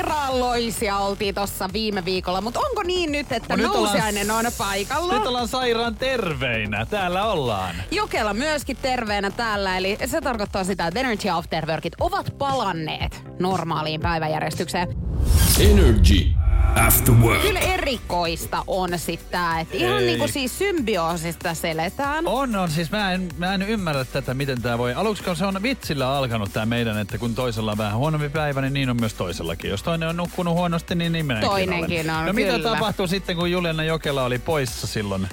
Sairaaloisia oltiin tossa viime viikolla, mutta onko niin nyt, että Mut nyt ollaan- nousiainen on paikalla? Nyt ollaan sairaan terveinä. Täällä ollaan. Jokela myöskin terveenä täällä, eli se tarkoittaa sitä, että Energy After Workit ovat palanneet normaaliin päiväjärjestykseen. Energy After Work. Kyllä erikoista on sitten tää, että ihan Ei. niinku siis symbioosista seletään. On, on. Siis mä en, mä en ymmärrä tätä, miten tää voi. Aluksi kun se on vitsillä alkanut tää meidän, että kun toisella on vähän huonompi päivä, niin niin on myös toisellakin. Jos toinen on nukkunut huonosti, niin niin minäkin Toinenkin olen. on, No mitä kyllä. tapahtuu sitten, kun Juliana Jokela oli poissa silloin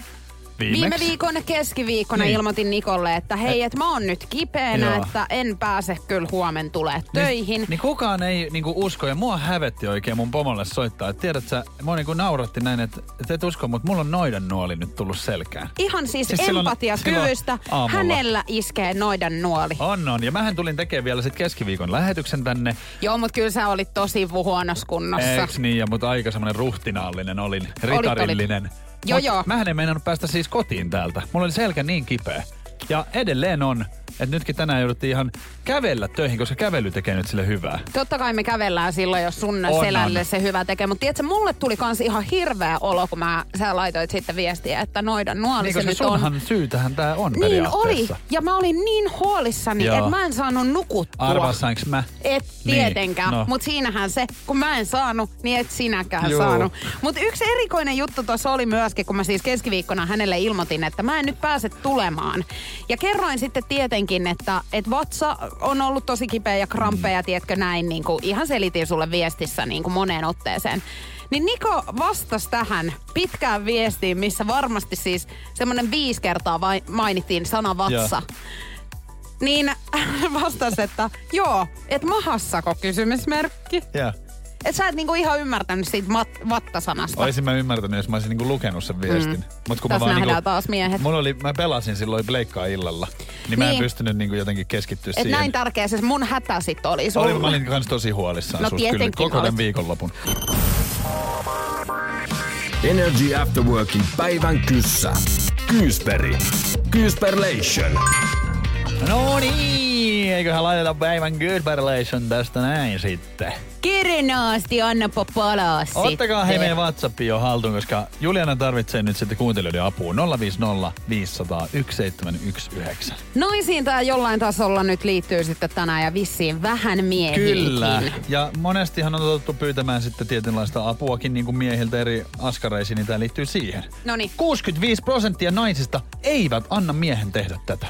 viimeksi? Viime viikon keskiviikkona Niin. ilmoitin Nikolle, että hei, että mä oon nyt kipeänä, Joo. että en pääse kyllä huomen tulee töihin. Niin, niin kukaan ei niinku usko, ja mua hävetti oikein mun pomolle soittaa. Et tiedät sä, mua niinku nauratti näin, että et, et usko, mutta mulla on noidan nuoli nyt tullut selkään. Ihan siis, Siis empatiakyvystä hänellä iskee noidan nuoli. On, on. Ja mähän tulin tekemään vielä sit keskiviikon lähetyksen tänne. Joo, mutta kyllä sä olit tosi huonossa kunnossa. Eiks niin? Ja mutta aika semmonen ruhtinaallinen olin, ritarillinen. Joo, Mut joo. Mähän en meinannut päästä siis kotiin täältä. Mulla oli selkä niin kipeä. Ja edelleen on, että nytkin tänään jouduttiin ihan kävellä töihin, koska kävely tekee nyt sille hyvää. Totta kai me kävellään silloin, jos sun On, selälle on. se hyvä tekee. Mutta tiedätkö, mulle tuli kans ihan hirveä olo, kun mä, sä laitoit sitten viestiä, että noidan nuoli Niin, se nyt on. sunhan syytähän tää on Niin oli. Ja mä olin niin huolissani, että mä en saanut nukuttua. Arvaa sainko mä? Et Niin, tietenkään, no. mutta siinähän se, kun mä en saanut, niin et sinäkään Juu. saanut. Mutta yksi erikoinen juttu tuossa oli myöskin, kun mä siis keskiviikkona hänelle ilmoitin, että mä en nyt pääse tulemaan. Ja kerroin sitten tietenkin, että, että vatsa on ollut tosi kipeä ja kramppeja, tiedätkö näin, niin kuin ihan selitin sulle viestissä niin kuin moneen otteeseen. Niin Niko vastasi tähän pitkään viestiin, missä varmasti siis semmoinen viisi kertaa vai- mainittiin sana vatsa. Niin hän vastasi, että joo, et mahassako kysymysmerkki. Joo. Et sä et niinku ihan ymmärtänyt siitä mat- vattasanasta. Olisin mä ymmärtänyt, jos mä olisin niinku lukenut sen viestin. Mut kun Tässä mä vaan nähdään niinku, taas miehet. Mulla oli, mä pelasin silloin pleikkaa illalla. Niin, mä en Niin. pystynyt niinku jotenkin keskittyä Et siihen. näin tärkeä se mun hätä sit oli sulla. Oli, mä olin kans tosi huolissaan No susta kyllä koko tämän viikonlopun. Energy After Workin päivän kyssä. Kyysperi. Kyysperlation. No niin, eiköhän laiteta päivän good relation tästä näin sitten. Kirnaasti annapa palaa Ottakaa sitten. hei meidän WhatsApp jo haltuun, koska Juliana tarvitsee nyt sitten kuuntelijoiden apua. 050 500 1719. Naisiin tää jollain tasolla nyt liittyy sitten tänään ja vissiin vähän miehiinkin. Kyllä. Ja monestihan on totuttu pyytämään sitten tietynlaista apuakin niin kuin miehiltä eri askareisiin, niin tämä liittyy siihen. Noniin. 65 prosenttia naisista eivät anna miehen tehdä tätä.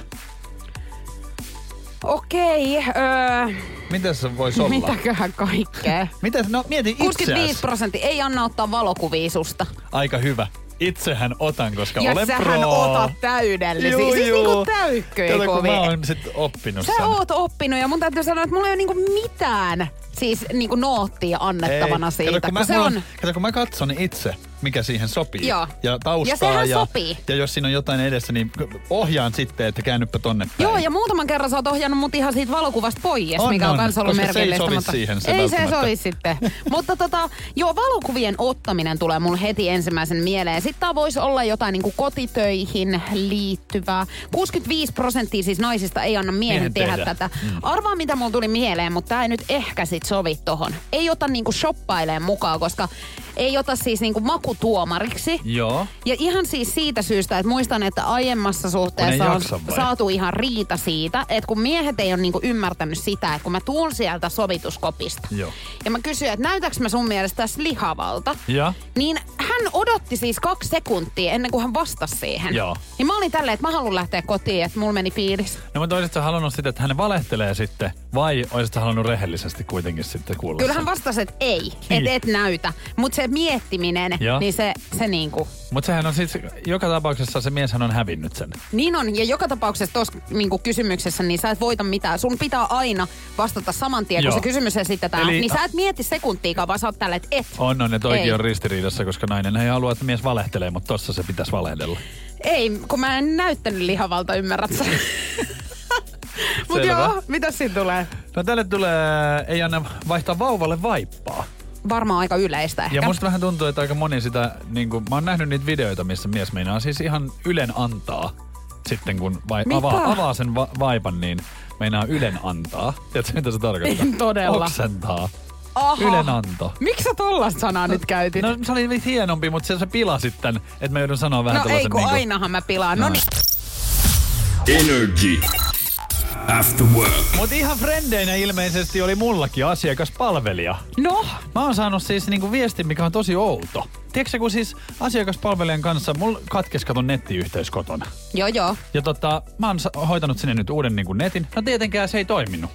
Okei, öö, Miten se voisi olla? mitäköhän kaikkea? Miten, no mieti 65 itseäsi. prosenttia ei anna ottaa valokuvia susta. Aika hyvä. Itsehän otan, koska Ja olen sähän pro. otat täydellisiä. Juu, siis juu. niinku täykköjä Kato, kovia. mä oon sit oppinut Sä sen. oot oppinut ja mun täytyy sanoa, että mulla ei ole niinku mitään siis niinku noottia annettavana Ei. siitä. Kato, kun, mä, kun se mulla on... kato, kun mä katson itse, mikä siihen sopii. Joo. Ja taustaa. Ja sehän ja, sopii. Ja jos siinä on jotain edessä, niin ohjaan sitten, että käännyppä tonne päin. Joo, ja muutaman kerran sä oot ohjannut mut ihan siitä valokuvasta pois, On, mikä on, on, kans ollut koska se ei merkillistä. mutta siihen se ei se sovi sitten. mutta tota, joo, valokuvien ottaminen tulee mulle heti ensimmäisen mieleen. Sitten tää voisi olla jotain niinku kotitöihin liittyvää. 65 prosenttia siis naisista ei anna miehen, Miehen tehdä, tehdä. tätä. Arvaa mitä mulla tuli mieleen, mutta tää ei nyt ehkä sit sovi tohon. Ei ota niinku shoppaileen mukaan, koska ei ota siis niinku makutuomariksi. Joo. Ja ihan siis siitä syystä, että muistan, että aiemmassa suhteessa on vai? saatu ihan riita siitä, että kun miehet ei ole niinku ymmärtänyt sitä, että kun mä tuun sieltä sovituskopista. Joo. Ja mä kysyin, että näytäks mä sun mielestä tässä lihavalta? Ja? Niin hän odotti siis kaksi sekuntia ennen kuin hän vastasi siihen. Joo. Niin mä olin tälleen, että mä haluan lähteä kotiin, että mulla meni fiilis. No mutta olisitko halunnut sitten, että hän valehtelee sitten, vai olisitko halunnut rehellisesti kuitenkin sitten kuulla Kyllä sen? hän vastasi, että ei, Niin. että et näytä. Mutta se miettiminen, Joo. Niin se, se niinku Mutta sehän on siis, joka tapauksessa se mieshän on hävinnyt sen. Niin on, ja joka tapauksessa tuossa niin kysymyksessä, niin sä et voita mitään. Sun pitää aina vastata saman tien, kun se kysymys esitetään. Eli- niin sä et mieti sekuntiikaan, vaan sä oot tällä, että et. On, on, ja toikin on ristiriidassa, koska nainen ei halua, että mies valehtelee, mutta tossa se pitäisi valehdella. Ei, kun mä en näyttänyt lihavalta, ymmärrät sä? Mut Selvä. joo, mitä siinä tulee? No tälle tulee, ei anna vaihtaa vauvalle vaippaa. Varmaan aika yleistä ehkä. Ja musta vähän tuntuu, että aika moni sitä, niin kuin, mä oon nähnyt niitä videoita, missä mies meinaa siis ihan ylen antaa. Sitten kun vai, Mitä? avaa, avaa sen va- vaipan, niin meinaa ylen antaa. Tiedätkö, mitä se tarkoittaa? En todella. Oksentaa. Aha. Ylen anto. Miksi sä tollasta sanaa nyt käytit? No se oli hienompi, mutta se, sä pilasit tän, että mä joudun sanoa vähän no ei, tällaisen kun niinku- ainahan mä pilaan. No Noin. niin. Energy. After work. Mut ihan frendeinä ilmeisesti oli mullakin asiakaspalvelija. No, Mä oon saanut siis niinku viestin, mikä on tosi outo. Tiedätkö, kun siis asiakaspalvelijan kanssa, mulla katkesi katon nettiyhteys kotona. joo joo. Ja tota, mä oon hoitanut sinne nyt uuden niinku netin. No tietenkään se ei toiminut.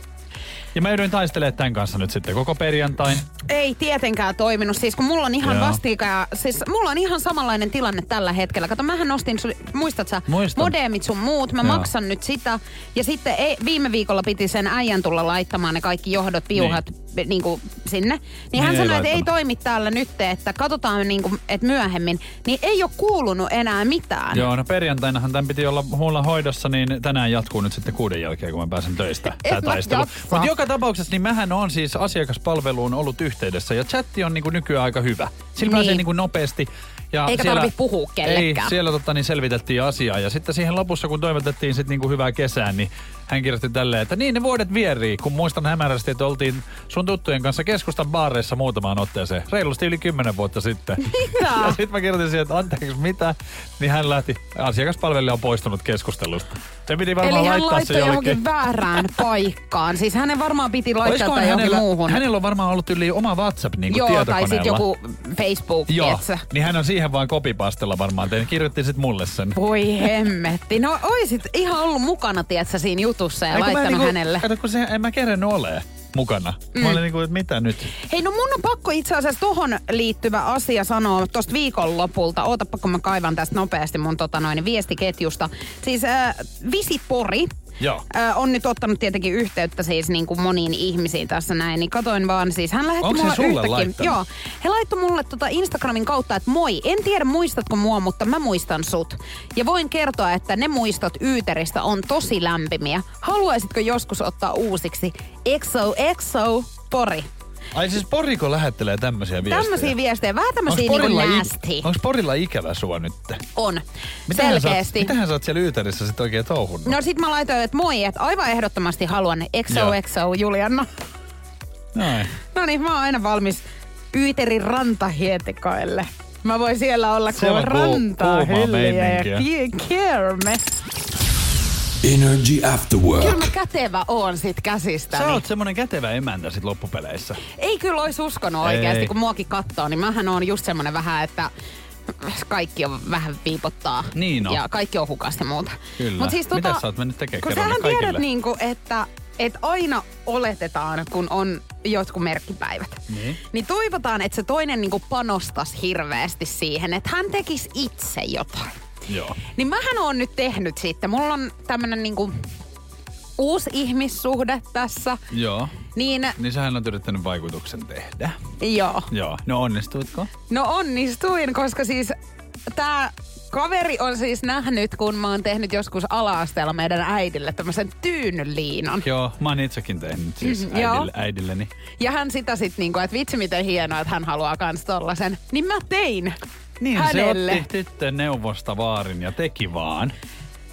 Ja mä joudun taistelemaan tämän kanssa nyt sitten koko perjantain. Ei tietenkään toiminut. Siis kun mulla on ihan Joo. vastikään, siis mulla on ihan samanlainen tilanne tällä hetkellä. Kato, mähän nostin, sul, muistat sä, Muistan. modemit sun muut. Mä Joo. maksan nyt sitä. Ja sitten ei, viime viikolla piti sen äijän tulla laittamaan ne kaikki johdot, piuhat niin. Niin kuin sinne. Niin, Niin hän ei sanoi, että ei toimi täällä nyt, että katsotaan niin kuin, että myöhemmin. Niin ei ole kuulunut enää mitään. Joo, no perjantainahan tämän piti olla mulla hoidossa, niin tänään jatkuu nyt sitten kuuden jälkeen, kun mä pääsen töistä. Taistelu. Mutta joka tapauksessa, niin mähän on siis asiakaspalveluun ollut yhteydessä ja chatti on niinku nykyään aika hyvä. Sillä Niin. pääsee niinku nopeasti. Ja Eikä tarvi puhua kellekään. Ei, siellä tota, niin selvitettiin asiaa. Ja sitten siihen lopussa, kun toivotettiin sit niinku hyvää kesää, niin hän kirjoitti tälleen, että niin ne vuodet vierii, kun muistan hämärästi, että oltiin sun tuttujen kanssa keskustan baareissa muutamaan otteeseen. Reilusti yli kymmenen vuotta sitten. Mitä? Ja sitten mä kirjoitin siihen, että anteeksi mitä, niin hän lähti, asiakaspalvelija on poistunut keskustelusta. Se piti varmaan Eli hän laittaa se jollekin. johonkin väärään paikkaan. Siis hänen varmaan piti laittaa tai johonkin hänellä, muuhun. hänellä on varmaan ollut yli oma WhatsApp niin Joo, tai sitten joku Facebook, Joo, tietsä. niin hän on siihen vaan kopipastella varmaan tein. Kirjoitti sitten mulle sen. Voi hemmetti. No oisit ihan ollut mukana, tietsä, siinä jutussa ja Ei, kun mä laittanut niinku- hänelle. Kato, kun se, en mä kerennyt ole mukana. Mm. Mä olin niinku, että mitä nyt? Hei, no mun on pakko itse asiassa tohon liittyvä asia sanoa tosta viikonlopulta. Ootapa, kun mä kaivan tästä nopeasti mun tota noin, viestiketjusta. Siis äh, Visit Pori Joo. äh, on nyt ottanut tietenkin yhteyttä siis niin kuin moniin ihmisiin tässä näin. Niin katoin vaan siis, hän lähetti Onks he mulle laittanut? Joo, he laittoi mulle tota Instagramin kautta, että moi, en tiedä muistatko mua, mutta mä muistan sut. Ja voin kertoa, että ne muistot Yyteristä on tosi lämpimiä. Haluaisitko joskus ottaa uusiksi EXO EXO Pori? Ai siis Poriko lähettelee tämmöisiä viestejä? Tämmöisiä viestejä, vähän tämmöisiä niinku nasty. onks Porilla ikävä sua nyt? On, Mitähän Sä, selkeästi. oot- mitähän sä oot siellä Yyterissä sit oikein touhunnut? No sit mä laitoin, että moi, että aivan ehdottomasti haluan. EXO Julianna. Noin. No niin, mä oon aina valmis Yyterin rantahietikoille. Mä voin siellä olla kuin on rantaa hyllyjä ja kierme. Energy After Work. Kyllä mä kätevä oon sit käsistäni. Sä oot semmonen kätevä emäntä sit loppupeleissä. Ei kyllä ois uskonut oikeasti, kun muakin kattoo, niin mähän on just semmonen vähän, että kaikki on vähän viipottaa. Niin on. Ja kaikki on hukasta muuta. Kyllä. Mut siis Mitä sä oot mennyt tekemään? Kun sähän kaikille. tiedät niinku, että et aina oletetaan, kun on jotkut merkkipäivät. Niin. Niin toivotaan, että se toinen niinku panostas hirveästi siihen, että hän tekisi itse jotain. Joo. Niin mähän on nyt tehnyt sitten. Mulla on tämmönen niinku uusi ihmissuhde tässä. Joo. Niin Niin sähän on yrittänyt vaikutuksen tehdä. joo. Joo. No onnistuitko? No onnistuin, koska siis tää kaveri on siis nähnyt, kun mä oon tehnyt joskus ala-asteella meidän äidille tämmöisen tyynyliinan. Joo, mä oon itsekin tehnyt siis joo. äidille, äidilleni. Ja hän sitä sit niinku, että vitsi miten hienoa, että hän haluaa kans tollasen. Niin mä tein Niin, hänelle. se otti tyttön neuvosta vaarin ja teki vaan.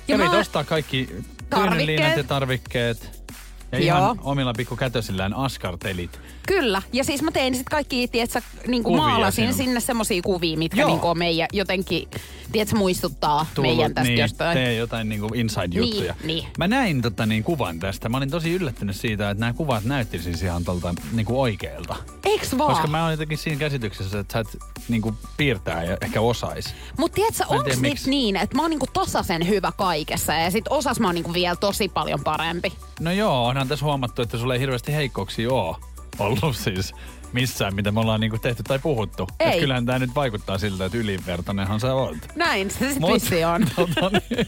Ja Kävit mä- ostaa kaikki Tarvikkeet. tyyneliinat ja tarvikkeet. Ja Joo. ihan omilla pikkukätösillään askartelit. Kyllä. Ja siis mä tein sit kaikki, tietsä, niinku Kuvia maalasin sinun. sinne semmosia kuvia, mitkä Joo. niinku on meidän jotenkin, tietsä, muistuttaa Tullut, meidän tästä niin, jostain. Tee jotain niinku inside-juttuja. Niin, niin. Mä näin tota niin kuvan tästä. Mä olin tosi yllättynyt siitä, että nämä kuvat näytti siis ihan tolta niinku oikealta. Eiks vaan? Koska mä oon jotenkin siinä käsityksessä, että sä et niinku piirtää ja ehkä osais. Mut tiedätkö, onks miksi. nyt niin, että mä oon niinku tasaisen hyvä kaikessa ja sit osas mä oon niinku vielä tosi paljon parempi. No joo, onhan tässä huomattu, että sulla ei hirveästi heikkouksia oo ollut siis. Missään, mitä me ollaan niinku tehty tai puhuttu. Ei. Et kyllähän tämä nyt vaikuttaa siltä, että ylivertainenhan sä oot. Näin se sitten on. Tota, niin,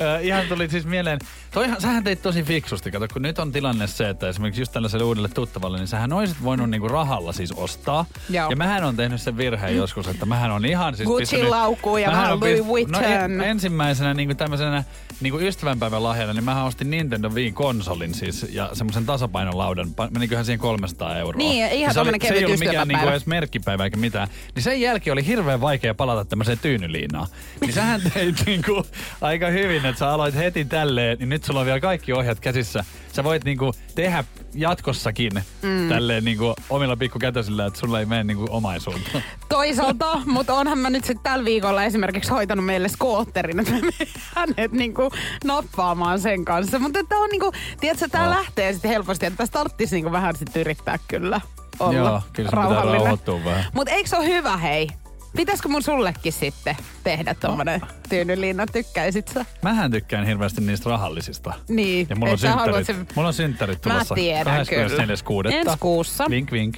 äh, ihan tuli siis mieleen, toihan, sähän teit tosi fiksusti, kato, kun nyt on tilanne se, että esimerkiksi just tällaiselle uudelle tuttavalle, niin sähän olisit voinut niinku rahalla siis ostaa. Joo. Ja mähän on tehnyt sen virheen joskus, että mähän on ihan siis Gucci-laukkuun ja mähän vähän Louis No Vuitton. en, ensimmäisenä niinku tämmöisenä niinku ystävänpäivän lahjana, niin mähän ostin Nintendo Wii-konsolin siis ja semmoisen tasapainolaudan. Pa- Meniköhän siihen 300 euroa. Niin, ihan Ja se, oli, tommonen se ei kevyt ollut mikään niinku edes merkkipäivä eikä mitään. Niin sen jälkeen oli hirveän vaikea palata tämmöiseen tyynyliinaan. Niin sähän teit niinku aika hyvin, että sä aloit heti tälleen, niin nyt sulla on vielä kaikki ohjat käsissä. Sä voit niinku tehdä jatkossakin mm. tälleen niinku omilla pikkukätösillä, että sulla ei mene niinku omaisuutta. Toisaalta, mutta onhan mä nyt sitten tällä viikolla esimerkiksi hoitanut meille skootterin, että me hänet niinku nappaamaan sen kanssa. Mutta tämä on niinku, tiedätkö, tää Oh. lähtee sitten helposti, että tästä tarvitsisi niinku vähän sitten yrittää kyllä olla Joo, kyllä se pitää rauhallinen. rauhoittua vähän. Mutta eikö se ole hyvä, hei? Pitäisikö mun sullekin sitten tehdä tommonen tyynyliina, tykkäisit sä? Mähän tykkään hirveästi niistä rahallisista. Niin, Ja mulla on synttärit, sen- mulla on synttärit Mä tulossa. tiedän 24.6. kyllä. Ensi kuussa. Vink vink.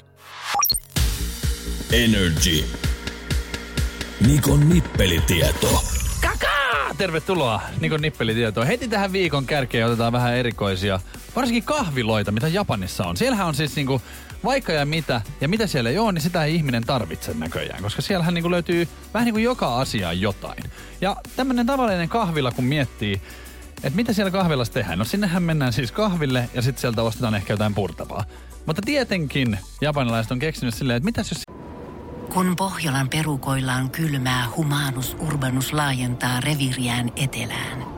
Energy. Nikon nippelitieto. Kakaa! Tervetuloa Nikon nippelitietoon. Heti tähän viikon kärkeen otetaan vähän erikoisia, varsinkin kahviloita, mitä Japanissa on. Siellähän on siis niinku vaikka ja mitä, ja mitä siellä ei ole, niin sitä ei ihminen tarvitse näköjään, koska siellähän niinku löytyy vähän niin kuin joka asiaan jotain. Ja tämmönen tavallinen kahvila, kun miettii, että mitä siellä kahvilassa tehdään. No sinnehän mennään siis kahville ja sitten sieltä ostetaan ehkä jotain purtavaa. Mutta tietenkin japanilaiset on keksinyt silleen, että mitäs jos Kun Pohjolan perukoillaan kylmää, humanus urbanus laajentaa reviriään etelään.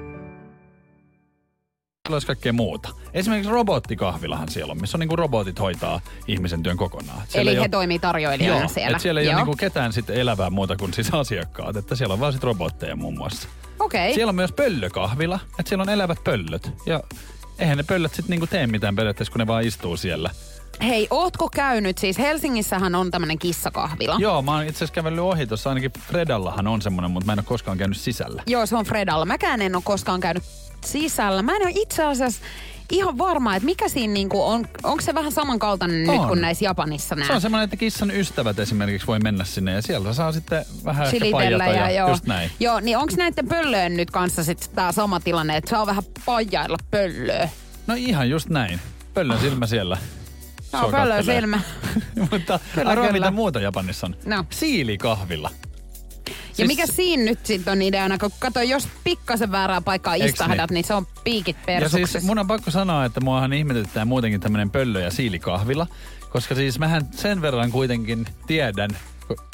olisi kaikkea muuta. Esimerkiksi robottikahvilahan siellä on, missä on niinku robotit hoitaa ihmisen työn kokonaan. Siellä Eli he ole- toimii tarjoilijoina Joo, siellä. Et siellä ei Joo. ole niinku ketään sitten elävää muuta kuin siis asiakkaat, että siellä on vaan sit robotteja muun muassa. Okei. Siellä on myös pöllökahvila, että siellä on elävät pöllöt. Ja eihän ne pöllöt sitten niinku tee mitään periaatteessa, kun ne vaan istuu siellä. Hei, ootko käynyt, siis Helsingissähän on tämmönen kissakahvila. Joo, mä oon itse asiassa kävellyt ohi tuossa, ainakin Fredallahan on semmonen, mutta mä en ole koskaan käynyt sisällä. Joo, se on Fredalla. Mäkään en ole koskaan käynyt sisällä. Mä en ole itse asiassa ihan varma, että mikä siinä niinku on, onko se vähän samankaltainen nyt On. kuin näissä Japanissa Se on semmoinen, että kissan ystävät esimerkiksi voi mennä sinne ja sieltä saa sitten vähän ehkä paijata ja, ja joo. just näin. Joo, niin onko näiden pöllöön nyt kanssa sitten tämä sama tilanne, että saa vähän pajailla pöllöä? No ihan just näin. Pöllön silmä siellä. No, pöllön silmä. Mutta Kyllä, arvaa, kyllä. mitä muuta Japanissa on. No. Siilikahvilla. Ja mikä siinä nyt sitten on ideana, kun kato, jos pikkasen väärää paikkaa istahdat, niin? niin se on piikit Ja persuksessa. siis mun on pakko sanoa, että muahan ihmetyttää muutenkin tämmönen pöllö- ja siilikahvila. Koska siis mähän sen verran kuitenkin tiedän,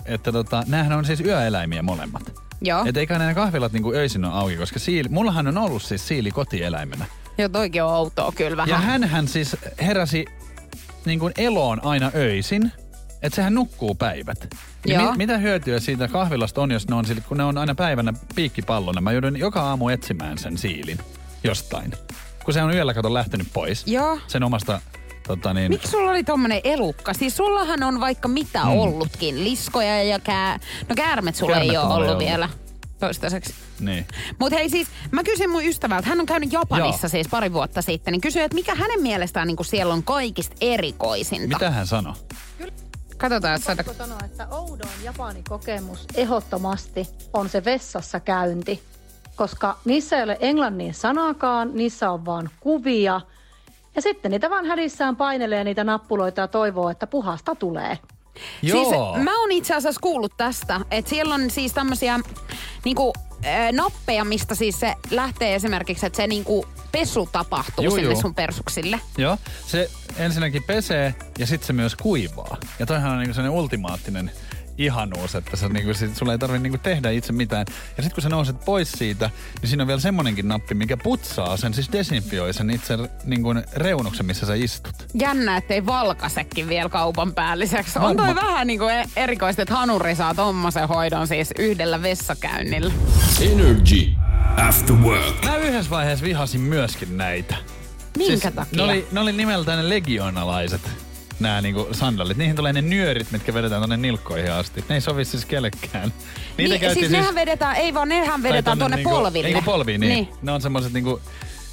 että tota, näähän on siis yöeläimiä molemmat. Joo. Et eikä nämä kahvilat niinku öisin ole auki, koska siili, mullahan on ollut siis siili kotieläimenä. Joo, toikin on outoa kyllä vähän. Ja hänhän siis heräsi niin kuin eloon aina öisin, että sehän nukkuu päivät. Niin Joo. mi- mitä hyötyä siitä kahvilasta on, jos ne on, sille- kun ne on aina päivänä piikkipallona. Mä joudun joka aamu etsimään sen siilin jostain. Kun se on yöllä kato lähtenyt pois. Joo. Sen omasta tota niin, Miksi sulla oli tommonen elukka? Siis sullahan on vaikka mitä Mm. ollutkin. Liskoja ja kää... No käärmet sulla Käärmet ei ole ollut ollut. vielä toistaiseksi. niin. Mutta hei siis, mä kysyin mun ystävältä, hän on käynyt Japanissa Joo. siis pari vuotta sitten, niin kysyin, että mikä hänen mielestään niin siellä on kaikista erikoisinta. Mitä hän sanoi? Katsotaan, saada... Pakko sanoa, että oudoin Japanin kokemus ehdottomasti on se vessassa käynti. Koska niissä ei ole englannin sanaakaan, niissä on vaan kuvia. Ja sitten niitä vaan hädissään painelee niitä nappuloita ja toivoo, että puhasta tulee. Siis mä oon itse asiassa kuullut tästä, että siellä on siis tämmöisiä niinku, äh, nappeja, mistä siis se lähtee esimerkiksi, että se niinku pesu tapahtuu Juu, sinne juu. sun persuksille. Joo, se ensinnäkin pesee ja sitten se myös kuivaa. Ja toihan on niinku sellainen ultimaattinen ihanuus, että sä niinku, sit, sulla ei tarvitse niinku tehdä itse mitään. Ja sitten kun sä nouset pois siitä, niin siinä on vielä semmonenkin nappi, mikä putsaa sen, siis desinfioi sen itse niinku reunuksen, missä sä istut. Jännä, ettei valkasekin vielä kaupan päälliseksi. On toi vähän niinku e- erikoista, että Hanuri saa tommosen hoidon siis yhdellä vessakäynnillä. Energy. After work. Mä yhdessä vaiheessa vihasin myöskin näitä. Minkä takia? Ne oli, ne oli nimeltään ne legionalaiset, nämä niinku sandalit. Niihin tulee ne nyörit, mitkä vedetään tonne nilkkoihin asti. Ne ei sovi siis kellekään. Niitä niin, käytiin siis nehän vedetään, ei vaan nehän vedetään tonne niinku, polville. Niinku polviin, niin. niin. Ne on semmoiset niinku,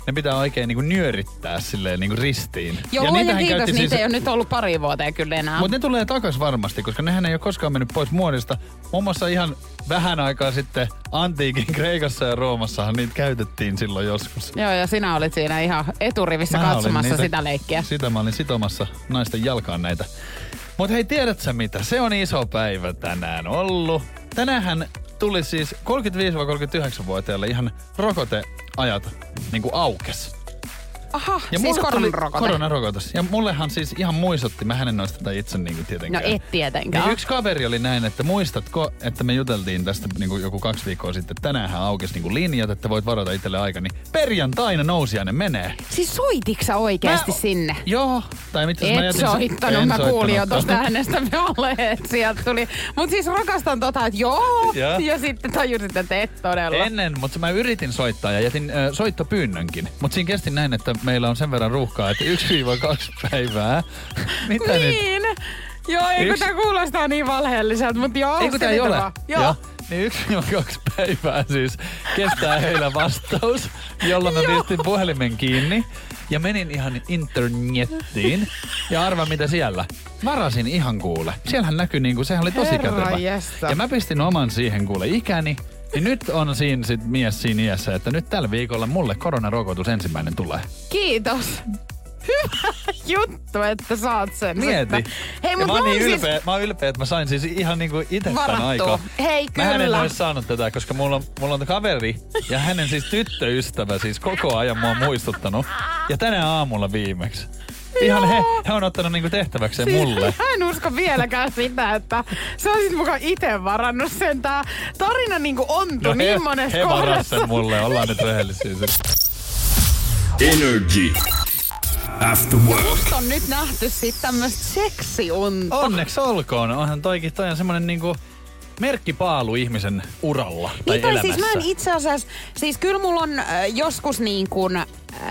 ne pitää oikein niinku nyörittää silleen niinku ristiin. Joo, ja, niitähän kiitos, niitä ei ole nyt ollut pari vuoteen kyllä enää. Mutta ne tulee takas varmasti, koska nehän ei ole koskaan mennyt pois muodista. Muun muassa ihan vähän aikaa sitten antiikin Kreikassa ja Roomassahan niitä käytettiin silloin joskus. Joo, ja sinä olit siinä ihan eturivissä Mä katsomassa niitä- sitä leikkiä. Sitä mä olin sitomassa naisten jalkaan näitä. Mutta hei, tiedät sä mitä? Se on iso päivä tänään ollut. Tänäänhän tuli siis 35-39-vuotiaille ihan rokoteajat niin kuin aukes. Aha, siis mulle tuli koronarokote. Koronarokotus. Ja mullehan siis ihan muistutti, mä en noista tätä itse niin kuin No tietenkään. et tietenkään. Niin yksi kaveri oli näin, että muistatko, että me juteltiin tästä niin kuin joku kaksi viikkoa sitten, että tänäänhän aukesi niin kuin linjat, että voit varata itselle aika, niin perjantaina nousiainen menee. Siis soitiks sä oikeesti Mä- sinne? Joo, tai mitä mä Et jätin sen- soittanut, en mä kuulin jo tosta äänestä alle, että sieltä tuli. Mut siis rakastan tota, että joo, Joo. ja sitten tajusit, että et todella. Ennen, mutta mä yritin soittaa ja jätin äh, soittopyynnönkin. Mutta siinä kesti näin, että meillä on sen verran ruuhkaa, että 1-2 päivää. Mitä nyt? Niin. Joo, ei kun Yksi- tää kuulostaa niin valheelliselta, mutta joo. Ei kun tää ei ole. vaan. Joo. Niin 1-2 päivää siis kestää heillä vastaus, jolloin mä pistin puhelimen kiinni ja menin ihan internettiin. Ja arva mitä siellä. Varasin ihan kuule. Siellähän näkyy niinku, sehän oli tosi Herra kätevä. Ja mä pistin oman siihen kuule ikäni. Niin nyt on siinä sit mies siinä iässä, että nyt tällä viikolla mulle koronarokotus ensimmäinen tulee. Kiitos. Hyvä juttu, että saat sen. Mieti. sitten. Hei, mut mä oon niin oon ylpeä, siis... mä oon ylpeä, että mä sain siis ihan niinku itse Varattua. tämän aikaa. Hei, Mä en kyllä. olisi saanut tätä, koska mulla on, mulla on kaveri ja hänen siis tyttöystävä siis koko ajan mua muistuttanut. Ja tänä aamulla viimeksi. Ihan he, he on ottanut niinku tehtäväkseen Siis mulle. Mä en usko vieläkään sitä, että sä olisit mukaan itse varannut sen. Tää tarina niinku ontu No niin monessa he varas kohdassa. sen mulle, ollaan nyt rehellisiä. Energy. After work. Musta on nyt nähty sit tämmöstä seksiunta. Onneksi olkoon. Onhan toikin, toi on semmonen niinku merkkipaalu ihmisen uralla tai Niin, tai elämässä. siis mä en itse asiassa, siis kyllä mulla on äh, joskus niin kuin, äh,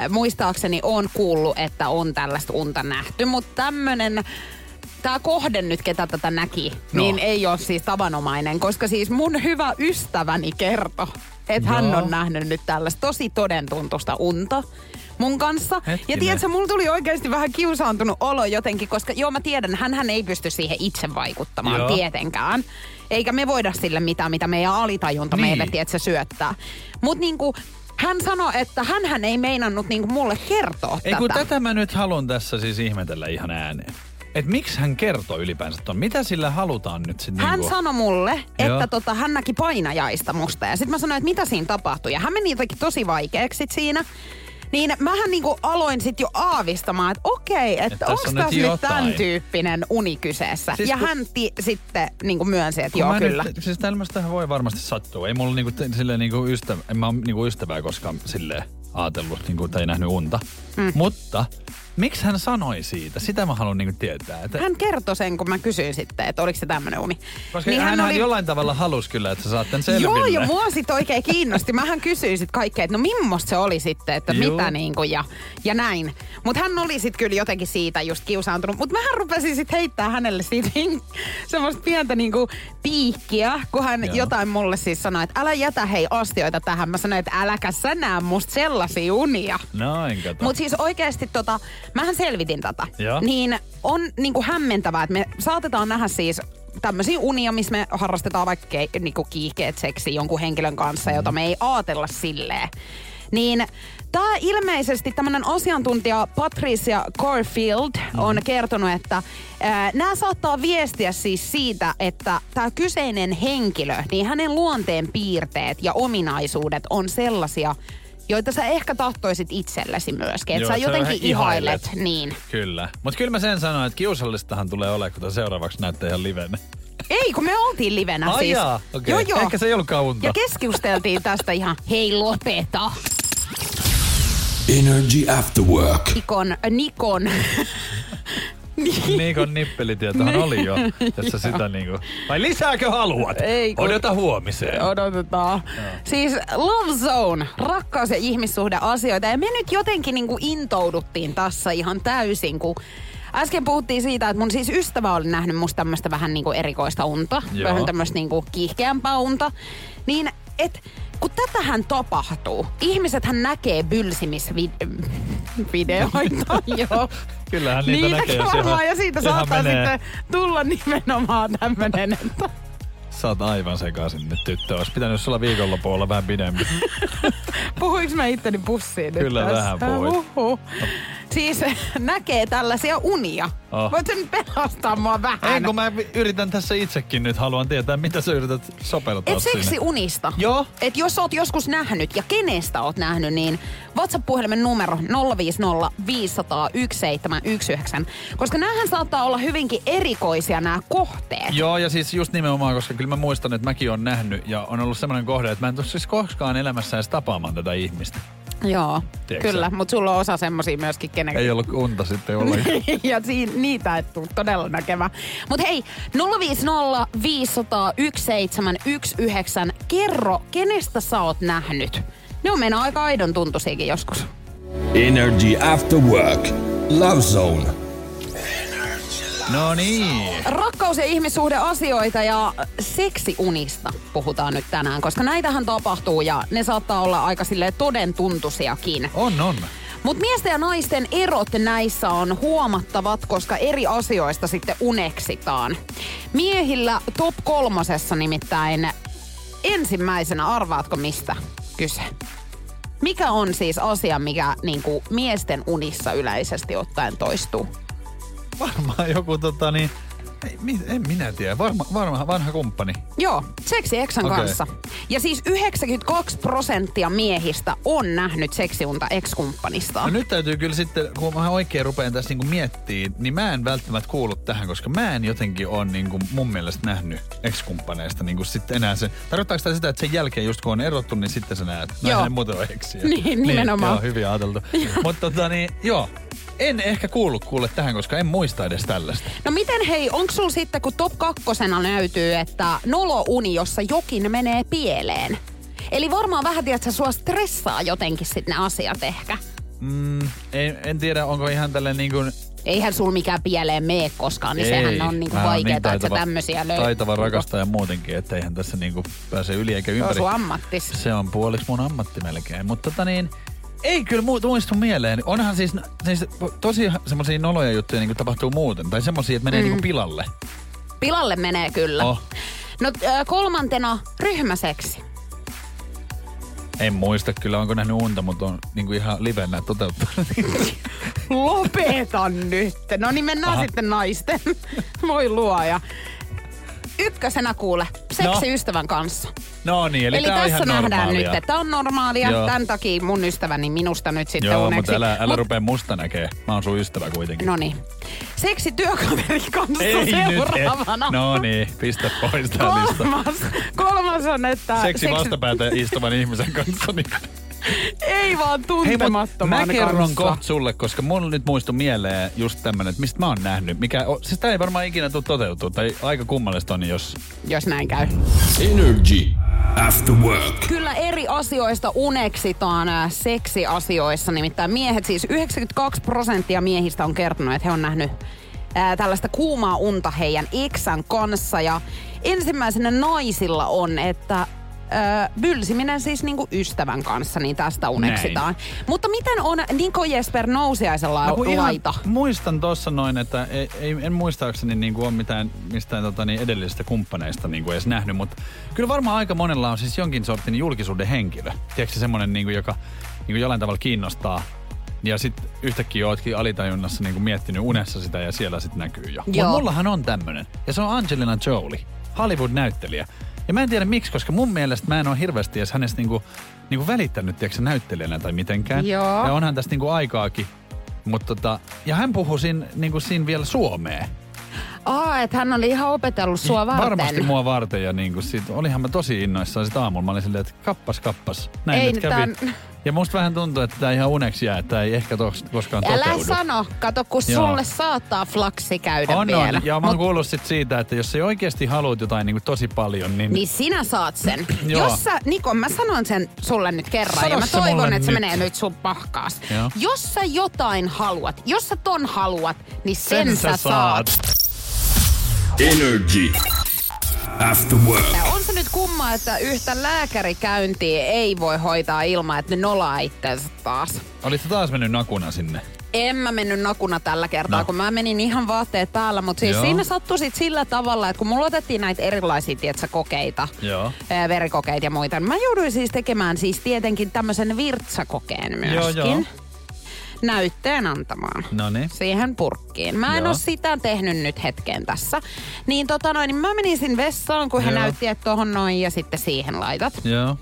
muistaakseni on kuullut, että on tällaista unta nähty, mutta tämmönen, tämä kohde nyt, ketä tätä näki, No. niin ei ole siis tavanomainen, koska siis mun hyvä ystäväni kertoi, että hän Joo. on nähnyt nyt tällaista tosi todentuntusta unta mun kanssa. Ja Hetkinen. tiedätkö, mulla tuli oikeasti vähän kiusaantunut olo jotenkin, koska joo mä tiedän, hän ei pysty siihen itse vaikuttamaan Joo. tietenkään. Eikä me voida sille mitään, mitä meidän alitajunta Niin. meille, tiedätkö, syöttää. Mutta niinku, hän sanoi, että hän ei meinannut niinku mulle kertoa Ei tätä. kun tätä mä nyt haluan tässä siis ihmetellä ihan ääneen. Et miksi hän kertoo ylipäänsä ton? Mitä sillä halutaan nyt sitten? Hän niinku... sanoi mulle, Joo. että tota, hän näki painajaista musta. Ja sitten mä sanoin, että mitä siinä tapahtui. Ja hän meni jotenkin tosi vaikeaksi siinä. Niin mähän niinku aloin sit jo aavistamaan, että okei, että onko on tässä nyt tämän tyyppinen uni kyseessä. Siis ja kun- hän ti- sitten niinku myönsi, että joo kyllä. Nyt, siis tämmöistä voi varmasti sattua. Ei mulla niinku, silleen niinku ystävä, en mä niinku ystävää koskaan silleen ajatellut niinku, tai nähnyt unta. Mm. Mutta miksi hän sanoi siitä? Sitä mä haluan niinku tietää. Että, Hän kertoi sen, kun mä kysyin sitten, että oliko se tämmöinen uni. koska niin hän, hän jollain tavalla halusi kyllä, että sä saat tämän selville. Joo, ja mua sit oikein kiinnosti. Mähän kysyin sit kaikkea, että no millaista se oli sitten, että Juu. mitä niinku ja, ja näin. Mutta hän oli sit kyllä jotenkin siitä just kiusaantunut. Mutta mähän rupesin sit heittää hänelle siitä semmoista pientä niinku piikkiä, kun hän Joo. jotain mulle siis sanoi, että älä jätä hei astioita tähän. Mä sanoin, että äläkä sä näe musta sellaisia unia. Noin. Mutta siis oikeasti tota, mähän selvitin tätä. Joo. Niin on niinku hämmentävää, että me saatetaan nähdä siis tämmöisiä unia, missä me harrastetaan vaikka ke- niinku kiihkeet seksi jonkun henkilön kanssa, jota me ei ajatella silleen. Niin tämä ilmeisesti tämmöinen asiantuntija Patricia Corfield on kertonut, että nämä saattaa viestiä siis siitä, että tämä kyseinen henkilö, niin hänen luonteen piirteet ja ominaisuudet on sellaisia, joita sä ehkä tahtoisit itsellesi myöskin. Että sä sä jotenkin ihailet. ihailet. Niin. Kyllä. Mutta kyllä mä sen sanoin, että kiusallistahan tulee olemaan, kun seuraavaksi näyttää ihan livenä. Ei, kun me oltiin livenä Ai siis. jaa, okei. Joo, joo. Ehkä se ei ollutkaan unta. Ja keskusteltiin tästä ihan, hei lopeta. Energy After Work. Nikon, Nikon. Nikon nippelitietohan oli jo, tässä sitä niinku... Vai lisääkö haluat? Ei, kun- Odota huomiseen. Odotetaan. Siis Love Zone, rakkaus- ja ihmissuhdeasioita. Ja me nyt jotenkin niinku intouduttiin tässä ihan täysin, kun Äsken puhuttiin siitä, että mun siis ystävä oli nähnyt musta tämmöistä vähän niinku erikoista unta. Joo. Vähän tämmöistä niinku kiihkeämpää unta. Niin, et kun tätähän tapahtuu, ihmisethän näkee bylsimisvideoita, joo. Kyllähän niitä näkee, jos varmaan, ja siitä saattaa menee. sitten tulla nimenomaan tämmönen, että Sä oot aivan sekaisin nyt tyttö. Olisi pitänyt sulla viikonloppu olla vähän pidempi. Puhuinko mä itteni pussiin nyt Kyllä tässä? vähän puhuit. Uhuh. Siis näkee tällaisia unia. Oh. Voitko nyt pelastaa mua vähän? Ei, kun mä yritän tässä itsekin nyt, haluan tietää, mitä sä yrität sopeuttaa Et sinne. seksi unista. Joo. Et jos oot joskus nähnyt ja kenestä oot nähnyt, niin WhatsApp-puhelimen numero 050 500 1719. Koska näähän saattaa olla hyvinkin erikoisia nämä kohteet. Joo, ja siis just nimenomaan, koska kyllä mä muistan, että mäkin on nähnyt ja on ollut semmoinen kohde, että mä en tule siis koskaan elämässä edes tapaamaan tätä ihmistä. Joo, Tiedätkö kyllä. Mutta sulla on osa semmosia myöskin, kenen Ei ollut unta sitten ollenkaan. ja siinä, niitä et tuu todella näkemään. Mutta hei, 050 500 1719. Kerro, kenestä sä oot nähnyt? Ne on mennä aika aidon tuntuisiakin joskus. Energy After Work. Love Zone. No niin. Rakkaus- ja ihmissuhdeasioita ja seksiunista puhutaan nyt tänään, koska näitähän tapahtuu ja ne saattaa olla aika silleen todentuntuisiakin. On, on. Mutta miesten ja naisten erot näissä on huomattavat, koska eri asioista sitten uneksitaan. Miehillä top kolmosessa nimittäin ensimmäisenä, arvaatko mistä kyse? Mikä on siis asia, mikä niinku, miesten unissa yleisesti ottaen toistuu? Varmaan joku tota niin... Ei, en minä tiedä. Varma, varma, vanha kumppani. Joo, seksi eksän Okei. kanssa. Ja siis 92 prosenttia miehistä on nähnyt seksiunta No ekskumppanistaan. nyt täytyy kyllä sitten, kun mä oikein rupean tässä niinku miettimään, niin mä en välttämättä kuulu tähän, koska mä en jotenkin ole niinku mun mielestä nähnyt ex-kumppaneista niinku sitten enää se. Tarkoittaako tämä sitä, että sen jälkeen just kun on erottu, niin sitten sä näet. No Joo. ne muuten ole eksiä. Niin, nimenomaan. Niin, joo, hyvin ajateltu. Mutta tota niin, joo. En ehkä kuulu kuule tähän, koska en muista edes tällaista. No miten hei, onko sulla sitten, kun top kakkosena näytyy, että nolo-uni, jossa jokin menee pieleen? Eli varmaan vähän, tiedät, että sua stressaa jotenkin sitten ne asiat ehkä. Mm, en, en tiedä, onko ihan tälle niin kuin... Eihän sul mikään pieleen mene koskaan, niin sehän on niinku Mä oon vaikeaa, että sä taitava- tämmöisiä löytyy. Taitava rakastaja muutenkin, että eihän tässä niinku pääse yli eikä Se on ympäri. sun ammattis. Se on puoliksi mun ammatti melkein. Mutta tota niin, ei kyllä muu, muistu mieleen. Onhan siis, siis tosi semmoisia noloja juttuja niin tapahtuu muuten. Tai semmoisia, että menee mm. niinku pilalle. Pilalle menee kyllä. Oh. No äh, kolmantena ryhmäseksi. En muista kyllä, onko nähnyt unta, mutta on niinku ihan livenä toteuttanut. Lopeta nyt. No niin mennään Aha. sitten naisten. Voi luoja. Ykkösenä kuule, seksi No. ystävän kanssa. no niin, eli, Eli tää on tässä ihan nähdään normaalia. nyt, että on normaalia. Joo. Tämän takia mun ystäväni minusta nyt sitten Joo, uneksi. mutta älä, älä Mut- rupea musta näkee. Mä oon sun ystävä kuitenkin. No niin. Seksi työkaveri kanssa Ei seuraavana. No niin, pistä pois tää lista. Kolmas, kolmas on, että... Seksi vastapäätä istuvan ihmisen kanssa. Niin. Ei vaan Hei, mut tuntemattoman mä kerron kanssa. kohta sulle, koska mulla nyt muistui mieleen just tämmönen, että mistä mä oon nähnyt. Mikä, o- siis tää ei varmaan ikinä tule toteutua, tai aika kummallista on, jos... Jos näin käy. Energy After Work. Kyllä eri asioista uneksitaan ää, seksiasioissa. Nimittäin miehet, siis 92 prosenttia miehistä on kertonut, että he on nähnyt ää, tällaista kuumaa unta heidän eksän kanssa. Ja ensimmäisenä naisilla on, että ää, bylsiminen siis niinku ystävän kanssa, niin tästä uneksitaan. Mutta miten on Niko Jesper Nousiaisella No laita? muistan tossa noin, että ei, ei, en muistaakseni niin kuin ole mitään mistään tota, niin edellisistä kumppaneista niin kuin edes nähnyt, mutta kyllä varmaan aika monella on siis jonkin sortin julkisuuden henkilö. Tiedätkö semmoinen, niin kuin, joka niin kuin jollain tavalla kiinnostaa ja sitten yhtäkkiä ootkin alitajunnassa niin kuin miettinyt unessa sitä ja siellä sitten näkyy jo. Mutta mullahan on tämmönen. Ja se on Angelina Jolie. Hollywood-näyttelijä. Ja mä en tiedä miksi, koska mun mielestä mä en ole hirveästi edes hänestä niinku, niinku välittänyt, tiedätkö, näyttelijänä tai mitenkään. Joo. Ja onhan tästä niinku aikaakin. Mut tota, ja hän puhui siinä, niinku siinä vielä suomea. Aa, että hän oli ihan opetellut sua varten. Varmasti mua varten ja niinku sit, olihan mä tosi innoissaan sit aamulla. Mä olin silleen, että kappas, kappas. Näin Ei nyt kävi. tän- Ja musta vähän tuntuu, että tää ihan uneksi jää, että ei ehkä tos, koskaan Älä toteudu. sano, kato kun Joo. sulle saattaa flaksi käydä On, vielä. on. Ja mä oon Mut- kuullut sit siitä, että jos sä oikeasti haluat jotain niin tosi paljon, niin, Niin sinä saat sen. Joo. Jos sä, Niko, mä sanon sen sulle nyt kerran Sano ja mä toivon, että se nyt. menee nyt sun pahkaas. Joo. Jos sä jotain haluat, jos sä ton haluat, niin sen, sen sä saat. Energy. After work. Ja on se nyt kumma, että yhtä lääkärikäyntiä ei voi hoitaa ilman, että ne nolaa itseensä taas. Olitko taas mennyt nakuna sinne? En mä mennyt nakuna tällä kertaa, No. kun mä menin ihan vaatteet päällä, mutta siis Joo. siinä sattui sit sillä tavalla, että kun mulla otettiin näitä erilaisia, tietsä, kokeita, Joo. ää, verikokeita ja muita, niin mä jouduin siis tekemään siis tietenkin tämmöisen virtsakokeen myöskin. Joo, joo. Näytteen antamaan. No niin. Siihen purkkiin. Mä en Joo. ole sitä tehnyt nyt hetken tässä. Niin tota noin, niin mä menin sinne vessaan, kun he Joo. näytti, että tohon noin ja sitten siihen laitat. Joo.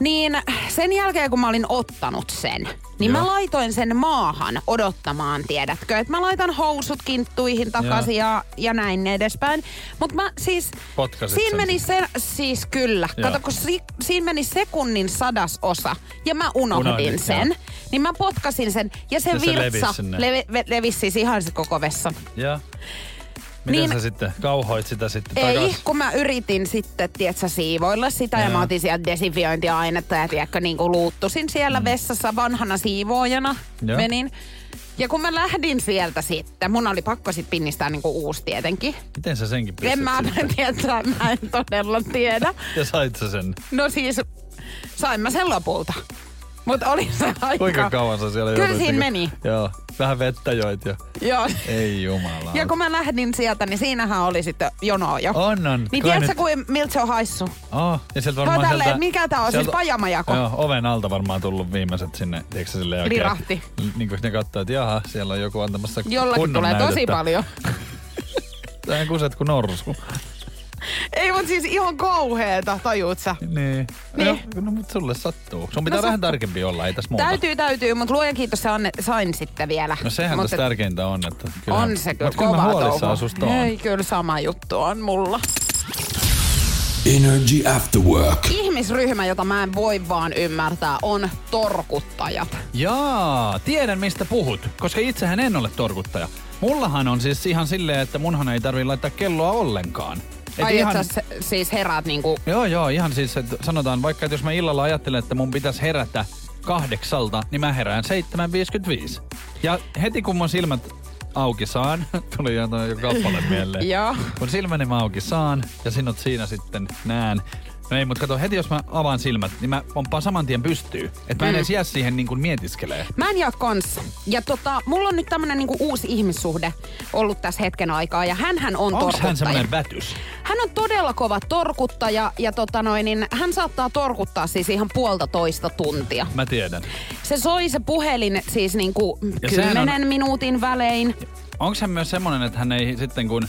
Niin sen jälkeen, kun mä olin ottanut sen, niin Joo. mä laitoin sen maahan odottamaan, tiedätkö? Että mä laitan housut kinttuihin takaisin ja, ja näin edespäin. Mutta mä siis... Potkasit siinä sen meni se, siis kyllä. Joo. Kato, kun si, siinä meni sekunnin sadasosa ja mä unohdin Unohdin, sen. joo. Niin mä potkasin sen ja se Ja se virtsa levisi levi, levisi siis ihan se koko vessa. Ja. Miten Niin- sä sitten kauhoit sitä sitten Ei, takas? kun mä yritin sitten, tietsä, siivoilla sitä ja Joo. mä otin sieltä desinfiointiainetta ja tiedätkö, niin kuin luuttusin siellä mm. vessassa vanhana siivoojana. Joo. Menin. Ja kun mä lähdin sieltä sitten, mun oli pakko sit pinnistää niinku uusi tietenkin. Miten sä senkin pistät En mä sitten? tiedä, mä en todella tiedä. Ja sait sä sen? No siis, sain mä sen lopulta. Mutta oli se aika... Kuinka kauan sä siellä Kyllä siinä meni. Joo. Vähän vettä joit ja... Joo. Ei jumala. Ja kun mä lähdin sieltä, niin siinähän oli sitten jono jo. On, on. Niin tiedätkö, nyt- kuin, miltä se on haissu? Oh, ja sieltä varmaan tälleen, sieltä, mikä tää on, siis sieltä- pajamajako? Joo, oven alta varmaan tullut viimeiset sinne, tiedätkö sä, silleen oikein. Lirahti. Niin kuin ne katsoo, että jaha, siellä on joku antamassa Jollakin kunnon tulee tosi näytettä. paljon. Tähän kuset kuin norsku. Ei, mutta siis ihan kauheeta, tajuut sä? Niin. Niin. No, no mutta sulle sattuu. Sun pitää No vähän tarkempi olla, ei tässä muuta. Täytyy, täytyy, mutta luojan kiitos se anne, sain sitten vielä. No sehän Mut tässä tärkeintä on, että kyllähän, On se kyllä Mut kyllä susta on. Ei, kyllä sama juttu on mulla. Energy After Work. Ihmisryhmä, jota mä en voi vaan ymmärtää, on torkuttajat. Jaa, tiedän mistä puhut, koska itsehän en ole torkuttaja. Mullahan on siis ihan silleen, että munhan ei tarvi laittaa kelloa ollenkaan. Et Ai ihan, sä siis heräät niinku... Joo, joo, ihan siis, että sanotaan vaikka, että jos mä illalla ajattelen, että mun pitäisi herätä kahdeksalta, niin mä herään 7.55. Ja heti kun mun silmät auki saan, tuli jo kappale mieleen. Joo. Kun silmäni mä auki saan ja sinut siinä sitten näen. No ei, mutta kato, heti jos mä avaan silmät, niin mä pomppaan saman tien pystyy. Että mä en Mm. edes jää siihen niin kuin mietiskelee. Mä en jää kanssa. Ja tota, mulla on nyt tämmönen niinku uusi ihmissuhde ollut tässä hetken aikaa ja hän on Onko torkuttaja. hän semmoinen vätys? Hän on todella kova torkuttaja ja tota noin, niin hän saattaa torkuttaa siis ihan puolta toista tuntia. Mä tiedän. Se soi se puhelin siis niinku Ja sehän on- kymmenen minuutin välein. Onko hän myös semmoinen, että hän ei sitten kun...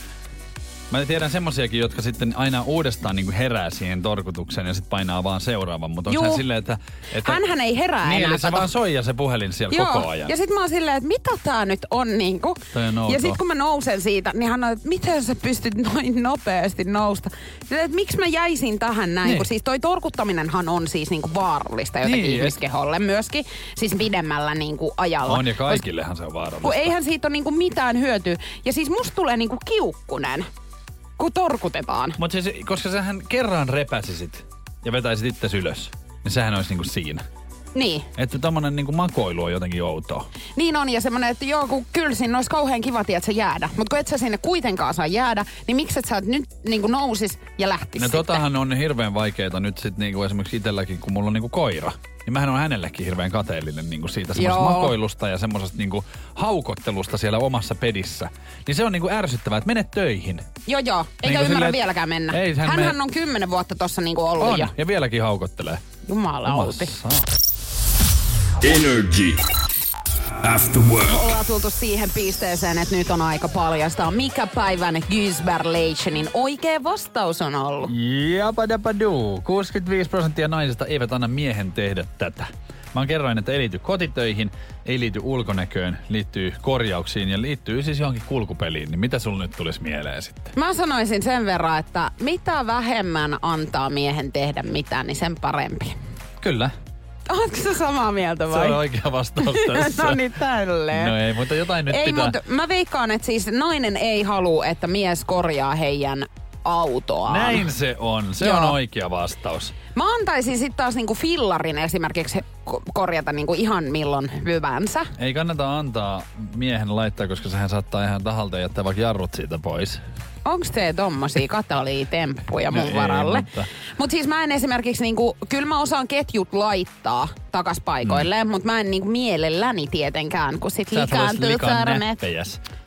Mä tiedän semmosiakin, jotka sitten aina uudestaan niin herää siihen torkutukseen ja sitten painaa vaan seuraavan. Mutta hän silleen, että... että Hänhän ei herää niin, enää. eli se kato. vaan soi ja se puhelin siellä Joo. koko ajan. Ja sitten mä oon silleen, että mitä tää nyt on niinku. On ja sitten kun mä nousen siitä, niin hän on, että miten sä pystyt noin nopeasti nousta. Sitten, että miksi mä jäisin tähän näin, Niin. kun siis toi torkuttaminenhan on siis niinku vaarallista jotenkin Niin, et- ihmiskeholle myöskin. Siis pidemmällä niinku ajalla. On ja kaikillehan se on vaarallista. Kun eihän siitä ole niinku mitään hyötyä. Ja siis musta tulee niinku kiukkunen, kun torkutetaan. Mutta siis, koska sähän kerran repäsisit ja vetäisit itse ylös, niin sehän olisi niinku siinä. Niin. Että tommonen niinku makoilu on jotenkin outoa. Niin on, ja semmonen, että joo, kun kyllä siinä olisi kauhean kiva, että jäädä. Mutta kun et sä sinne kuitenkaan saa jäädä, niin miksi et sä et nyt niin kuin nousis ja lähtis No sitten? totahan on hirveän vaikeeta nyt sit niinku esimerkiksi itselläkin, kun mulla on niinku koira. Niin mähän on hänellekin hirveän kateellinen niinku siitä semmoisesta makoilusta ja semmoisesta niinku haukottelusta siellä omassa pedissä. Niin se on niinku ärsyttävää, että mene töihin. Joo, joo. Eikä Niin kuin ymmärrä silleen, vieläkään mennä. ei, hän Hänhän me- on kymmenen vuotta tossa niinku ollut On, jo. ja vieläkin haukottelee. Jumala saa. Energy After Work. Ollaan tultu siihen pisteeseen, että nyt on aika paljastaa, mikä päivän Gysberlationin oikea vastaus on ollut. Japadapadu. 65 prosenttia naisista eivät anna miehen tehdä tätä. Mä kerroin, että ei liity kotitöihin, ei liity ulkonäköön, liittyy korjauksiin ja liittyy siis johonkin kulkupeliin. Niin mitä sulla nyt tulisi mieleen sitten? Mä sanoisin sen verran, että mitä vähemmän antaa miehen tehdä mitään, niin sen parempi. Kyllä. Oletko sä samaa mieltä Se vai? on oikea vastaus tässä. no niin, tälleen. No ei, mutta jotain nyt ei, pitää. mutta mä veikkaan, että siis nainen ei halua, että mies korjaa heidän autoaan. Näin se on. Se Joo. on oikea vastaus. Mä antaisin sitten taas niinku fillarin esimerkiksi ko- korjata niinku ihan milloin hyvänsä. Ei kannata antaa miehen laittaa, koska sehän saattaa ihan tahalta jättää vaikka jarrut siitä pois. Onks te tommosia katoliitemppuja mun No ei, varalle? mutta- Mut siis mä en esimerkiksi niinku, kyllä mä osaan ketjut laittaa takas paikoilleen, mm. mutta mä en niinku mielelläni tietenkään, kun sit Sä halua likaantuu.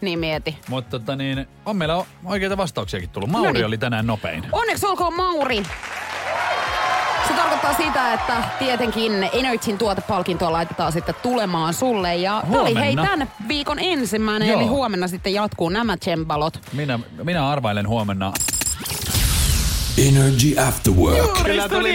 Niin mieti. Mutta tota niin, on meillä oikeita vastauksiakin tullut. Mauri Noniin. oli tänään nopein. Onneksi olkoon Mauri. Se tarkoittaa sitä, että tietenkin Energyn tuotepalkintoa laitetaan sitten tulemaan sulle. Ja tää oli hei Huomenna. tämän viikon ensimmäinen, Joo. eli huomenna sitten jatkuu nämä tsembalot. Minä, minä arvailen huomenna. Energy After Work. Kyllä tuli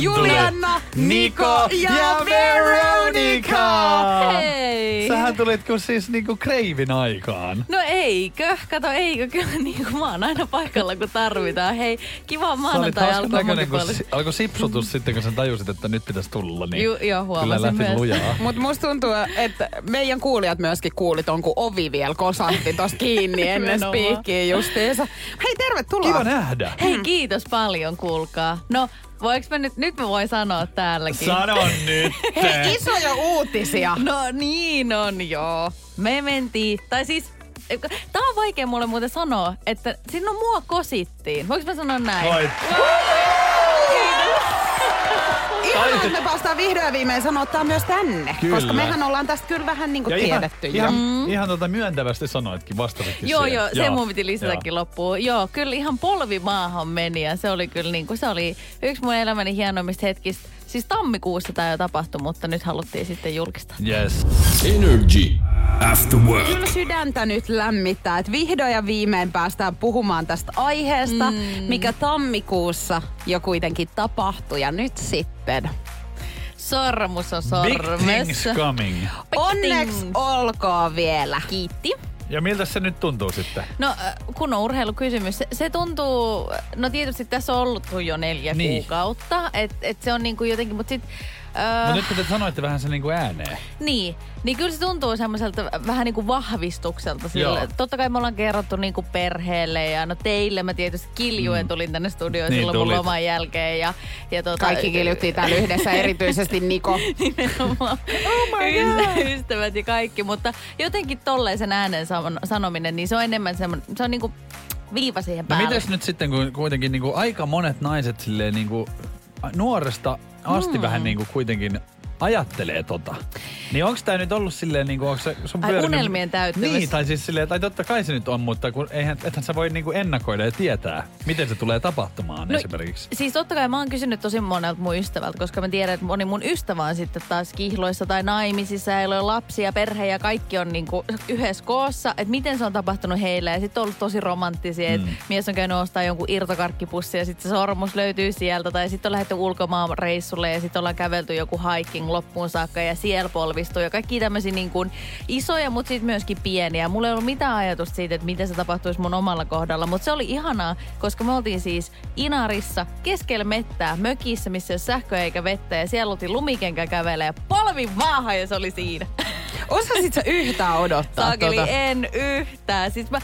Juliana, tuli. Niko ja Veronica. Hei! Sähän tulit kuin siis niinku kreivin aikaan. No eikö? Kato, eikö? Kyllä niin kuin mä oon aina paikalla, kun tarvitaan. Hei, kiva maanantai alkoi kun munkin si- alkoi sipsutus sitten, kun sä tajusit, että nyt pitäisi tulla. Niin Ju- joo, Kyllä huomasin lähti myös. lujaa. Mutta musta tuntuu, että meidän kuulijat myöskin kuuli ton, kun ovi vielä kosahti tosta kiinni ennen spiikkiä justiinsa. Hei, tervetuloa. Kiva nähdä. Hei, kiitos paljon, kuulkaa. No, voiks mä nyt, nyt mä voin sanoa täälläkin. Sano nyt. Hei, isoja uutisia. No niin on, joo. Me mentiin, tai siis, tää on vaikea mulle muuten sanoa, että sinun mua kosittiin. Voinko mä sanoa näin? Voit. Että me päästään vihdoin ja viimein sanoa tää myös tänne. Kyllä. Koska mehän ollaan tästä kyllä vähän niin kuin Ja ihan, tiedetty jo. ihan, ihan tota myöntävästi sanoitkin, vastasitkin Joo, siihen. joo, se mun piti lisätäkin loppuun. Joo, kyllä ihan polvi maahan meni ja se oli kyllä niin kuin, se oli yksi mun elämäni hienoimmista hetkistä. Siis tammikuussa tämä jo tapahtui, mutta nyt haluttiin sitten julkistaa. Yes. Energy After Work. Kyllä sydäntä nyt lämmittää, että vihdoin ja viimein päästään puhumaan tästä aiheesta, mm. mikä tammikuussa jo kuitenkin tapahtui. Ja nyt sitten. Sormus on Big things sormessa. coming. Onneksi olkoon vielä. Kiitti. Ja miltä se nyt tuntuu sitten? No äh, kun on urheilukysymys, se, se tuntuu, no tietysti tässä on ollut jo neljä Niin. niin. kuukautta, että et se on niinku jotenkin, mutta sitten... Mutta nyt kun te sanoitte vähän se niinku ääneen. Niin, niin kyllä se tuntuu semmoiselta vähän niin kuin vahvistukselta. Sille. Joo. Totta kai me ollaan kerrottu niin kuin perheelle ja no teille mä tietysti kiljuen tulin tänne studioon Niin silloin mun tulit. loman jälkeen. Ja, ja tota, Kaikki kiljuttiin täällä yhdessä, erityisesti Niko. nimenomaan oh my ystävät ja kaikki, mutta jotenkin tolleisen äänen san- sanominen, niin se on enemmän semmoinen, se on niinku viiva siihen No päälle. mites nyt sitten, kun kuitenkin niinku aika monet naiset silleen niinku nuoresta asti mm. vähän niinku kuitenkin ajattelee tota. Niin onko tämä nyt ollut silleen, niinku, onko se sun Ai, pyörinyt- unelmien täyttymys. Niin, tai siis silleen, tai totta kai se nyt on, mutta kun eihän, ethän sä voi niinku ennakoida ja tietää, miten se tulee tapahtumaan no, esimerkiksi. Siis totta kai mä oon kysynyt tosi monelta mun ystävältä, koska mä tiedän, että moni mun ystävä on sitten taas kihloissa tai naimisissa ja heillä on lapsia, perhe ja kaikki on niinku yhdessä koossa. Että miten se on tapahtunut heille ja sitten on ollut tosi romanttisia, että Mm. mies on käynyt ostaa jonkun irtokarkkipussi ja sitten se sormus löytyy sieltä. Tai sitten on lähdetty ulkomaan reissulle ja sitten ollaan kävelty joku hiking loppuun saakka ja siellä polvistuu. Ja kaikki tämmöisiä niin kuin isoja, mutta sitten myöskin pieniä. Mulla ei ollut mitään ajatusta siitä, että miten se tapahtuisi mun omalla kohdalla. Mutta se oli ihanaa, koska me oltiin siis Inarissa keskellä mettää mökissä, missä ei ole sähköä eikä vettä. Ja siellä oltiin lumikenkä kävelee ja polvi maahan ja se oli siinä. Osasit sä yhtään odottaa Saakeli, tota? en yhtään. Siis mä,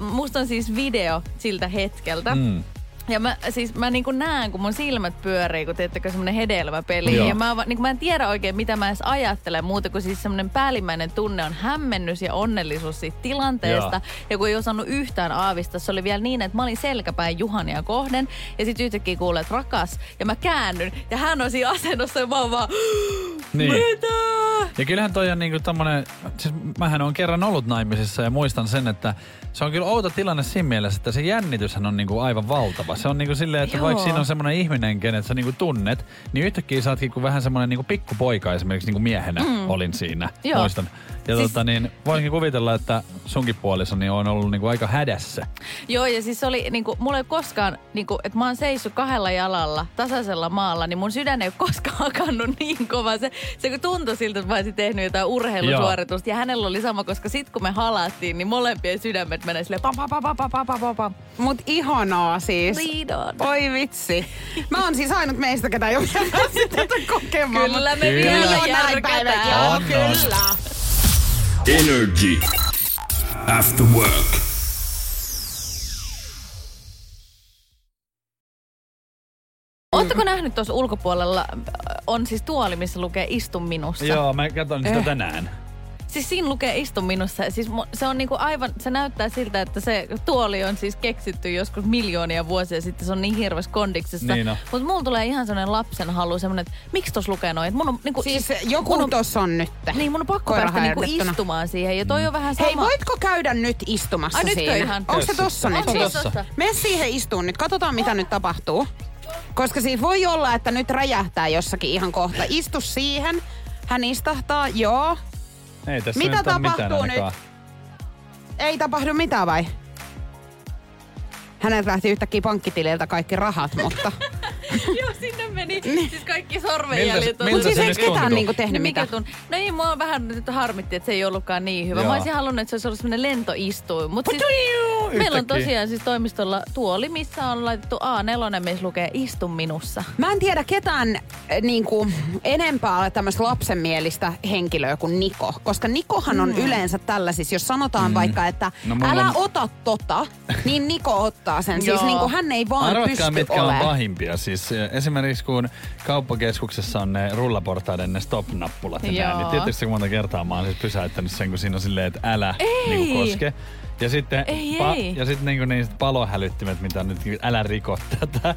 musta on siis video siltä hetkeltä. Mm. Ja mä, siis mä niinku näen, kun mun silmät pyörii, kun teettekö semmonen hedelmäpeli. Joo. Ja mä, niinku mä en tiedä oikein, mitä mä edes ajattelen muuta kuin siis semmonen päällimmäinen tunne on hämmennys ja onnellisuus siitä tilanteesta. Joo. Ja kun ei osannut yhtään aavistaa, se oli vielä niin, että mä olin selkäpäin Juhania kohden. Ja sit yhtäkkiä kuulee, että rakas. Ja mä käännyn. Ja hän on siinä asennossa ja mä oon vaan, Niin. mitä? Ja kyllähän toi on niinku tommonen, siis mähän on kerran ollut naimisissa ja muistan sen, että se on kyllä outo tilanne siinä mielessä, että se jännityshän on niinku aivan valtava. Se on niinku silleen, että Joo. vaikka siinä on semmoinen ihminen, kenet sä niinku tunnet, niin yhtäkkiä sä ootkin kuin vähän semmoinen niinku pikkupoika esimerkiksi niinku miehenä mm. olin siinä, Joo. muistan. Ja Siis- tota niin, voinkin kuvitella, että sunkin puolisoni on ollut niinku aika hädässä. Joo, ja siis oli, niinku, mulla ei koskaan, niinku, että mä oon seissyt kahdella jalalla tasaisella maalla, niin mun sydän ei ole koskaan hakannut niin kovaa. Se, se kun tuntui siltä, että mä olisin tehnyt jotain urheilusuoritusta. Ja hänellä oli sama, koska sit kun me halattiin, niin molempien sydämet menee silleen pam, pam, pam, pam, pam, pam, pam, pam. Mut ihanaa siis. Lead on. Oi vitsi. Mä oon siis ainut meistä, ketä ei ole tätä kokemaan. Kyllä me Kyllä. vielä järkätään. kyllä. Energy. After work. Ootteko nähnyt tuossa ulkopuolella, äh, on siis tuoli, missä lukee istu minussa. Joo, mä katson sitä Eh. tänään. Siis siinä lukee istu minussa. Siis se on niinku aivan, se näyttää siltä, että se tuoli on siis keksitty joskus miljoonia vuosia sitten. Se on niin hirveässä kondiksessa. Niin. Mutta mulla tulee ihan sellainen lapsen halu, semmoinen, että miksi tos lukee noin? Mun on, niinku, Siis mun joku on, tossa on nyt. Niin, mun on pakko Koira päästä niinku istumaan siihen. Ja toi on vähän sama. Hei, voitko käydä nyt istumassa Ai, nytkö siinä? ihan? Onko se tossa nyt siis? tossa. Mene siihen istuun nyt. Katsotaan, mitä nyt tapahtuu. Koska siis voi olla, että nyt räjähtää jossakin ihan kohta. Istu siihen. Hän istahtaa, joo. Ei tässä Mitä nyt tapahtuu nyt? ainakaan. Ei tapahdu mitään vai? Häneltä lähti yhtäkkiä pankkitililtä kaikki rahat, mutta... Joo, sinne meni siis kaikki sormenjäljet. Miltä- on siis se eikö ketään niinku tehnyt Niin mikä mitään? tun... No ei, mua vähän nyt harmitti, että se ei ollutkaan niin hyvä. Joo. Mä olisin halunnut, että se olisi ollut semmoinen lentoistuin. Mutta siis, Yhtäkkiä. meillä on tosiaan siis toimistolla tuoli, missä on laitettu A4, missä lukee istu minussa. Mä en tiedä ketään äh, niin kuin, enempää tämmöistä lapsenmielistä henkilöä kuin Niko. Koska Nikohan on yleensä tällaisissa, jos sanotaan mm. vaikka, että No älä on- ota tota, niin Niko ottaa sen. siis niin kuin hän ei vaan Arvatkaa, pysty mitkä on olemaan. pahimpia. Siis eh, esimerkiksi kun kauppakeskuksessa on ne rullaportaiden ne stop-nappulat ja näin, niin tietysti monta kertaa mä oon siis pysäyttänyt sen, kun siinä on silleen, että älä Ei. niin koske. Ja sitten, Ei, ei. ja sitten niinku niistä palohälyttimet, mitä nyt niin älä riko tätä.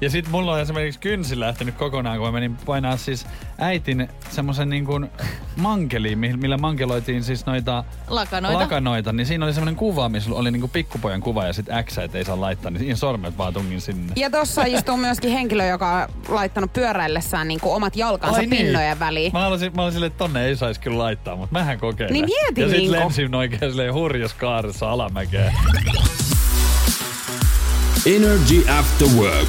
Ja sitten mulla on esimerkiksi kynsi lähtenyt kokonaan, kun mä menin painaa siis äitin semmoisen niin kuin mankeliin, mi- millä mankeloitiin siis noita Lakanoita. lakanoita. Niin siinä oli semmoinen kuva, missä oli niin kuin pikkupojan kuva ja sitten X, että ei saa laittaa, niin siinä sormet vaan tungin sinne. Ja tossa istuu myöskin henkilö, joka on laittanut pyöräillessään niin kuin omat jalkansa Ai niin. pinnojen väliin. Mä olisin, mä olisin silleen, että tonne ei saisi kyllä laittaa, mutta mähän kokeilen. Niin mieti, Ja sit Minko. lensin oikein silleen hurjas kaaressa alamäkeen. Energy After Work.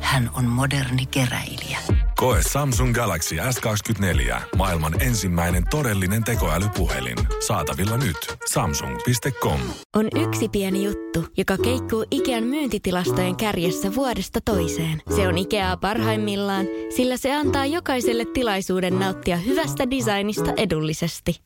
Hän on moderni keräilijä. Koe Samsung Galaxy S24. Maailman ensimmäinen todellinen tekoälypuhelin. Saatavilla nyt. Samsung.com. On yksi pieni juttu, joka keikkuu Ikean myyntitilastojen kärjessä vuodesta toiseen. Se on Ikeaa parhaimmillaan, sillä se antaa jokaiselle tilaisuuden nauttia hyvästä designista edullisesti.